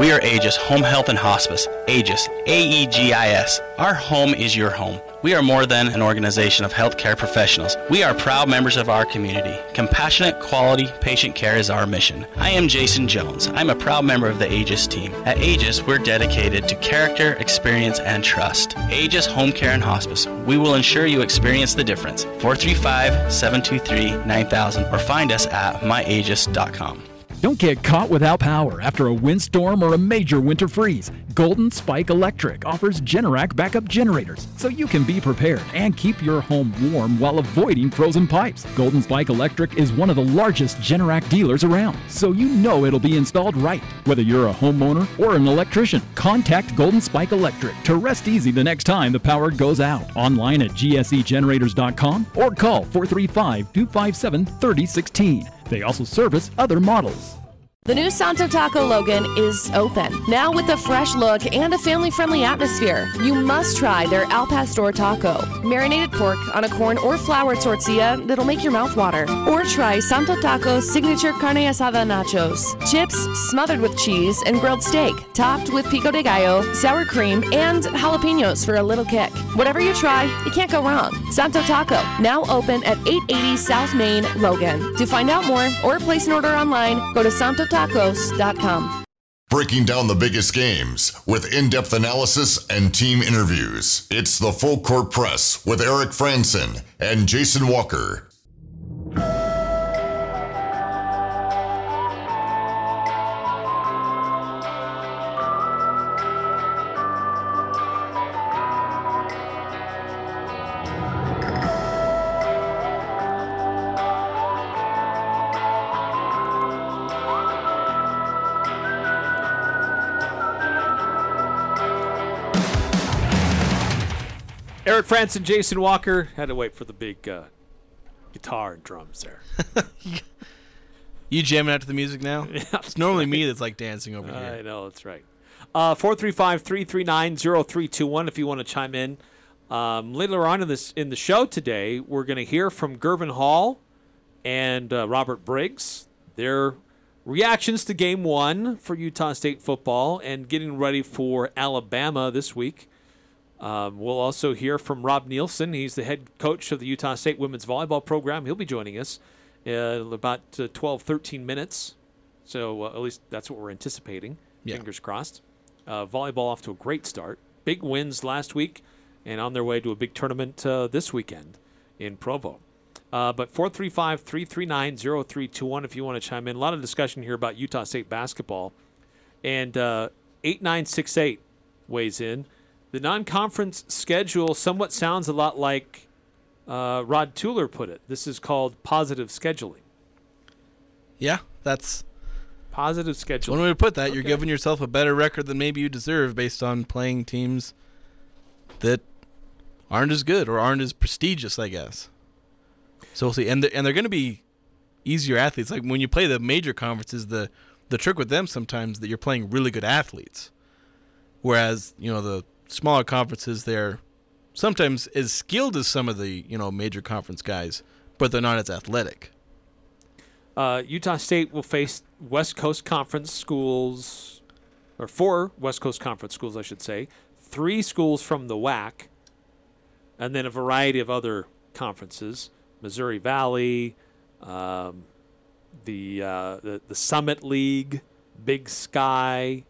We are Aegis Home Health and Hospice. Aegis, A-E-G-I-S. Our home is your home. We are more than an organization of healthcare professionals. We are proud members of our community. Compassionate, quality patient care is our mission. I am Jason Jones. I'm a proud member of the Aegis team. At Aegis, we're dedicated to character, experience, and trust. Aegis Home Care and Hospice. We will ensure you experience the difference. 435-723-9000 or find us at myaegis.com. Don't get caught without power after a windstorm or a major winter freeze. Golden Spike Electric offers Generac backup generators so you can be prepared and keep your home warm while avoiding frozen pipes. Golden Spike Electric is one of the largest Generac dealers around, so you know it'll be installed right. Whether you're a homeowner or an electrician, contact Golden Spike Electric to rest easy the next time the power goes out. Online at gsegenerators.com or call 435 257 3016. They also service other models. The new Santo Taco Logan is open, now with a fresh look and a family friendly atmosphere. You must try their Al Pastor taco, marinated pork on a corn or flour tortilla that'll make your mouth water. Or try Santo Taco's signature carne asada nachos, chips smothered with cheese and grilled steak, topped with pico de gallo, sour cream, and jalapenos for a little kick. Whatever you try, you can't go wrong. Santo Taco, now open at 880 South Main, Logan. To find out more or place an order online, go to Santo Breaking down the biggest games with in depth analysis and team interviews. It's the Full Court Press with Eric Frandsen and Jason Walker. Eric and Jason Walker. Had to wait for the big uh, guitar and drums there. You jamming out to the music now? It's normally me that's like dancing over here. I know, that's right. Uh, 435 339 0321 if you want to chime in. Um, later on in this in the show today, we're going to hear from Gervin Hall and uh, Robert Briggs. Their reactions to game one for Utah State football and getting ready for Alabama this week. Um, we'll also hear from Rob Neilson. He's the head coach of the Utah State women's volleyball program. He'll be joining us in about uh, 12, 13 minutes. So uh, at least that's what we're anticipating. Yeah. Fingers crossed. Uh, volleyball off to a great start. Big wins last week and on their way to a big tournament uh, this weekend in Provo. Uh, but 435 339 0321 if you want to chime in. A lot of discussion here about Utah State basketball. And uh, 8968 weighs in. The non conference schedule somewhat sounds a lot like uh, Rod Tueller put it. This is called positive scheduling. Yeah, that's Positive scheduling. one way to put that. You're giving yourself a better record than maybe you deserve based on playing teams that aren't as good or aren't as prestigious, I guess. So we'll see. And they're, and they're going to be easier athletes. Like when you play the major conferences, the the trick with them sometimes that you're playing really good athletes, whereas you know the smaller conferences they're sometimes as skilled as some of the you know major conference guys, but they're not as athletic. Uh, Utah State will face West Coast Conference schools, or four West Coast Conference schools, I should say, three schools from the WAC, and then a variety of other conferences: Missouri Valley, um, the, uh, the the Summit League, Big Sky.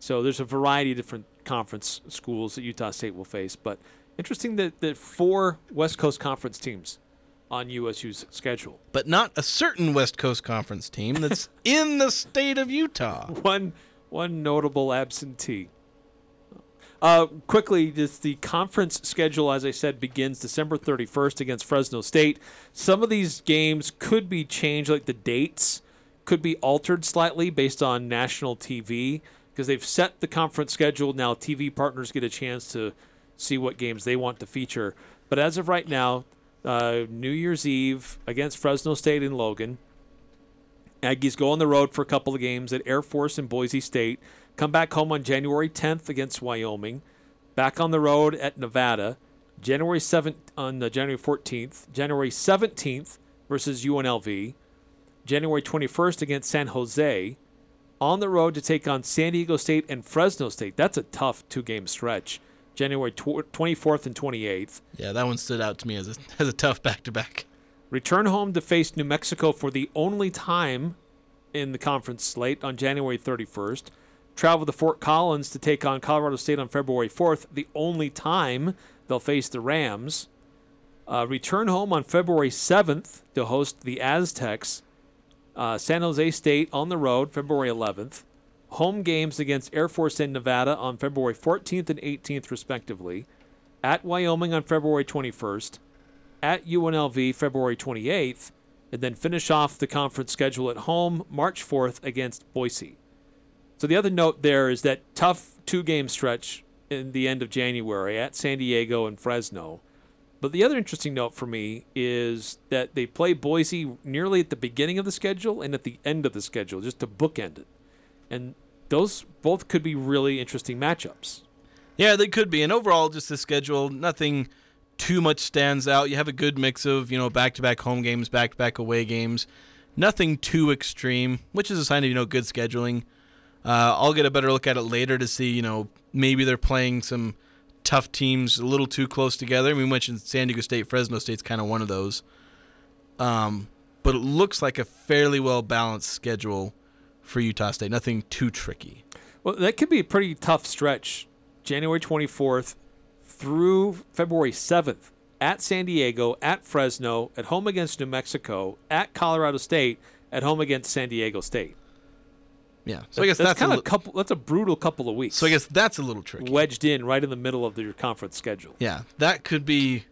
So there's a variety of different conference schools that Utah State will face. But interesting that, that four West Coast Conference teams on USU's schedule. But not a certain West Coast Conference team that's in the state of Utah. One one notable absentee. Uh, quickly, just the conference schedule, as I said, begins December 31st against Fresno State. Some of these games could be changed, like the dates could be altered slightly based on national TV because they've set the conference schedule. Now, TV partners get a chance to see what games they want to feature. But as of right now, uh, New Year's Eve against Fresno State in Logan. Aggies go on the road for a couple of games at Air Force and Boise State. Come back home on January 10th against Wyoming. Back on the road at Nevada. January 7th on January 14th. January 17th versus UNLV. January 21st against San Jose. On the road to take on San Diego State and Fresno State. That's a tough two-game stretch. January tw- 24th and 28th. Yeah, that one stood out to me as a, as a tough back to back. Return home to face New Mexico for the only time in the conference slate on January 31st. Travel to Fort Collins to take on Colorado State on February 4th, the only time they'll face the Rams. Uh, return home on February 7th to host the Aztecs Uh, San Jose State on the road, February 11th. Home games against Air Force and Nevada on February 14th and 18th, respectively. At Wyoming on February 21st. At UNLV, February 28th. And then finish off the conference schedule at home, March 4th against Boise. So the other note there is that tough two game stretch in the end of January at San Diego and Fresno. But the other interesting note for me is that they play Boise nearly at the beginning of the schedule and at the end of the schedule, just to bookend it. And those both could be really interesting matchups. Yeah, they could be. And overall, just the schedule, nothing too much stands out. You have a good mix of, you know, back to back home games, back to back away games. Nothing too extreme, which is a sign of, you know, good scheduling. Uh, I'll get a better look at it later to see, you know, maybe they're playing some tough teams a little too close together. We mentioned San Diego State, Fresno State's kind of one of those. Um, but it looks like a fairly well balanced schedule for Utah State. Nothing too tricky. Well, that could be a pretty tough stretch. January 24th through February 7th at San Diego, at Fresno, at home against New Mexico, at Colorado State, at home against San Diego State. Yeah, so I guess that's, that's, kind a of li- couple. That's a brutal couple of weeks. So I guess that's a little tricky. wedged in right in the middle of your conference schedule. Yeah, that could be.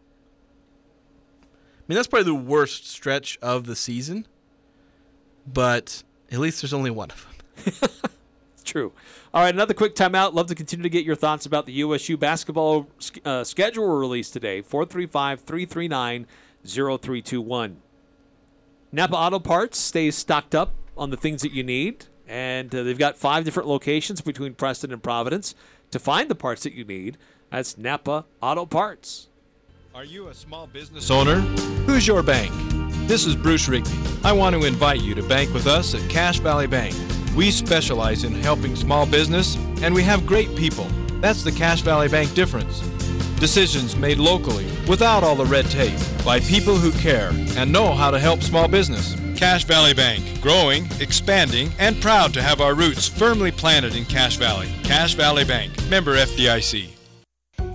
I mean, that's probably the worst stretch of the season. But at least there's only one of them. True. All right, another quick timeout. Love to continue to get your thoughts about the USU basketball uh, schedule release today. 435 339 0321. Napa Auto Parts stays stocked up on the things that you need, and uh, they've got five different locations between Preston and Providence to find the parts that you need. That's Napa Auto Parts. Are you a small business owner? Who's your bank? This is Bruce Rigby. I want to invite you to bank with us at Cache Valley Bank. We specialize in helping small business, and we have great people. That's the Cache Valley Bank difference. Decisions made locally, without all the red tape, by people who care and know how to help small business. Cache Valley Bank, growing, expanding, and proud to have our roots firmly planted in Cache Valley. Cache Valley Bank, member FDIC.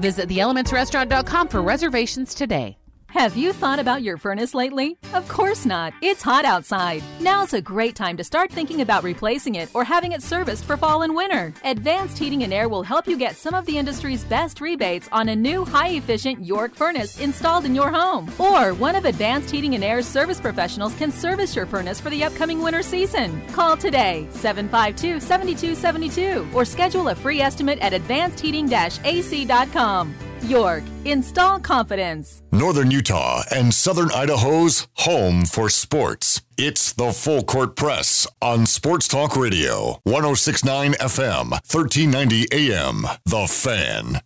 Visit theelementsrestaurant.com for reservations today. Have you thought about your furnace lately? Of course not. It's hot outside. Now's a great time to start thinking about replacing it or having it serviced for fall and winter. Advanced Heating and Air will help you get some of the industry's best rebates on a new high efficient York furnace installed in your home. Or one of Advanced Heating and Air's service professionals can service your furnace for the upcoming winter season. Call today 752 7272 or schedule a free estimate at advancedheating ac.com. York, install confidence. Northern Utah and Southern Idaho's home for sports. It's the Full Court Press on Sports Talk Radio, 1069 FM, 1390 AM. The Fan.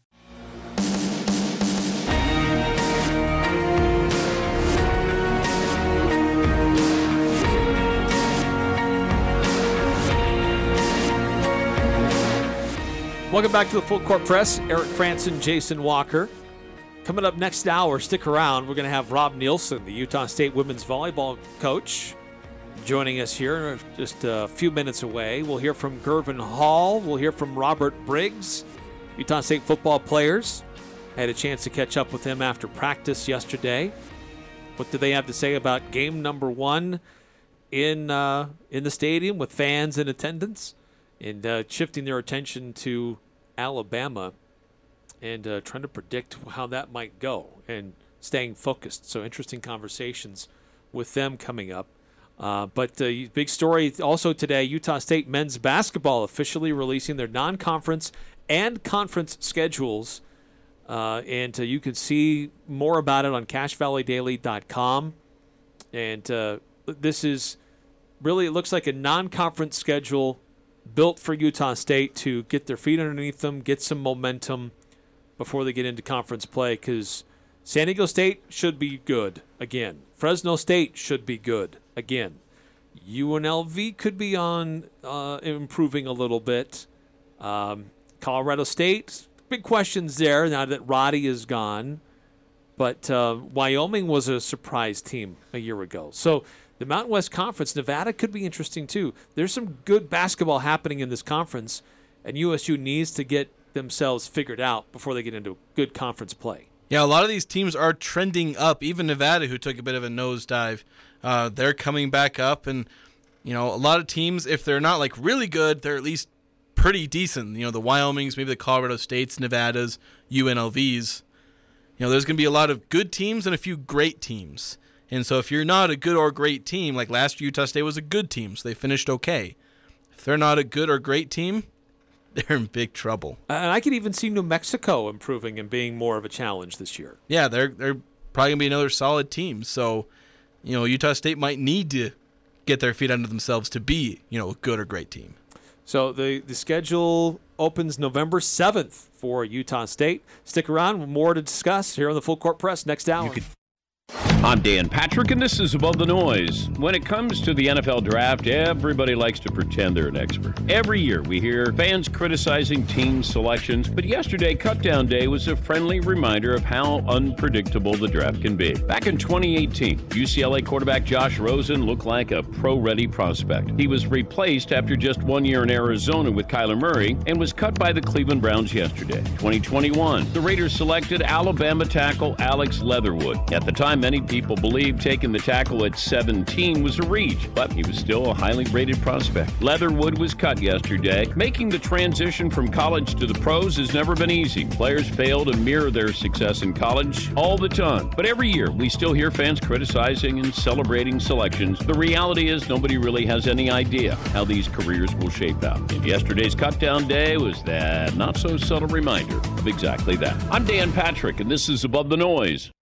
Welcome back to the Full Court Press. Eric Frandsen, Jason Walker. Coming up next hour, stick around. We're going to have Rob Neilson, the Utah State women's volleyball coach, joining us here just a few minutes away. We'll hear from Gervin Hall. We'll hear from Robert Briggs, Utah State football players. I Had a chance to catch up with them after practice yesterday. What do they have to say about game number one in uh, in the stadium with fans in attendance? And uh, shifting their attention to Alabama and uh, trying to predict how that might go and staying focused. So interesting conversations with them coming up. Uh, but uh, big story also today: Utah State men's basketball officially releasing their non-conference and conference schedules, uh, and uh, you can see more about it on CacheValleyDaily.com. And uh, this is really it looks like a non-conference schedule built for Utah State to get their feet underneath them, get some momentum before they get into conference play because San Diego State should be good again. Fresno State should be good again. UNLV could be on uh, improving a little bit. Um, Colorado State, big questions there now that Roddy is gone. But uh, Wyoming was a surprise team a year ago. So the Mountain West Conference, Nevada could be interesting too. There's some good basketball happening in this conference, and USU needs to get themselves figured out before they get into good conference play. Yeah, a lot of these teams are trending up. Even Nevada, who took a bit of a nosedive, uh, they're coming back up. And, you know, a lot of teams, if they're not like really good, they're at least pretty decent. You know, the Wyomings, maybe the Colorado States, Nevadas, UNLVs. You know, there's going to be a lot of good teams and a few great teams. And so if you're not a good or great team, like last year, Utah State was a good team, so they finished okay. If they're not a good or great team, they're in big trouble. And I could even see New Mexico improving and being more of a challenge this year. Yeah, they're they're probably gonna be another solid team. So, you know, Utah State might need to get their feet under themselves to be, you know, a good or great team. So the the schedule opens November seventh for Utah State. Stick around, more to discuss here on the Full Court Press next hour. I'm Dan Patrick, and this is Above the Noise. When it comes to the NFL draft, everybody likes to pretend they're an expert. Every year we hear fans criticizing team selections, but yesterday, Cutdown Day, was a friendly reminder of how unpredictable the draft can be. Back in 2018, UCLA quarterback Josh Rosen looked like a pro ready prospect. He was replaced after just one year in Arizona with Kyler Murray and was cut by the Cleveland Browns yesterday. 2021, the Raiders selected Alabama tackle Alex Leatherwood. At the time, many people believed taking the tackle at 17 was a reach, but he was still a highly rated prospect. Leatherwood was cut yesterday. Making the transition from college to the pros has never been easy. Players fail to mirror their success in college all the time. But every year, we still hear fans criticizing and celebrating selections. The reality is, nobody really has any idea how these careers will shape out. And yesterday's cutdown day was that not so subtle reminder of exactly that. I'm Dan Patrick, and this is Above the Noise.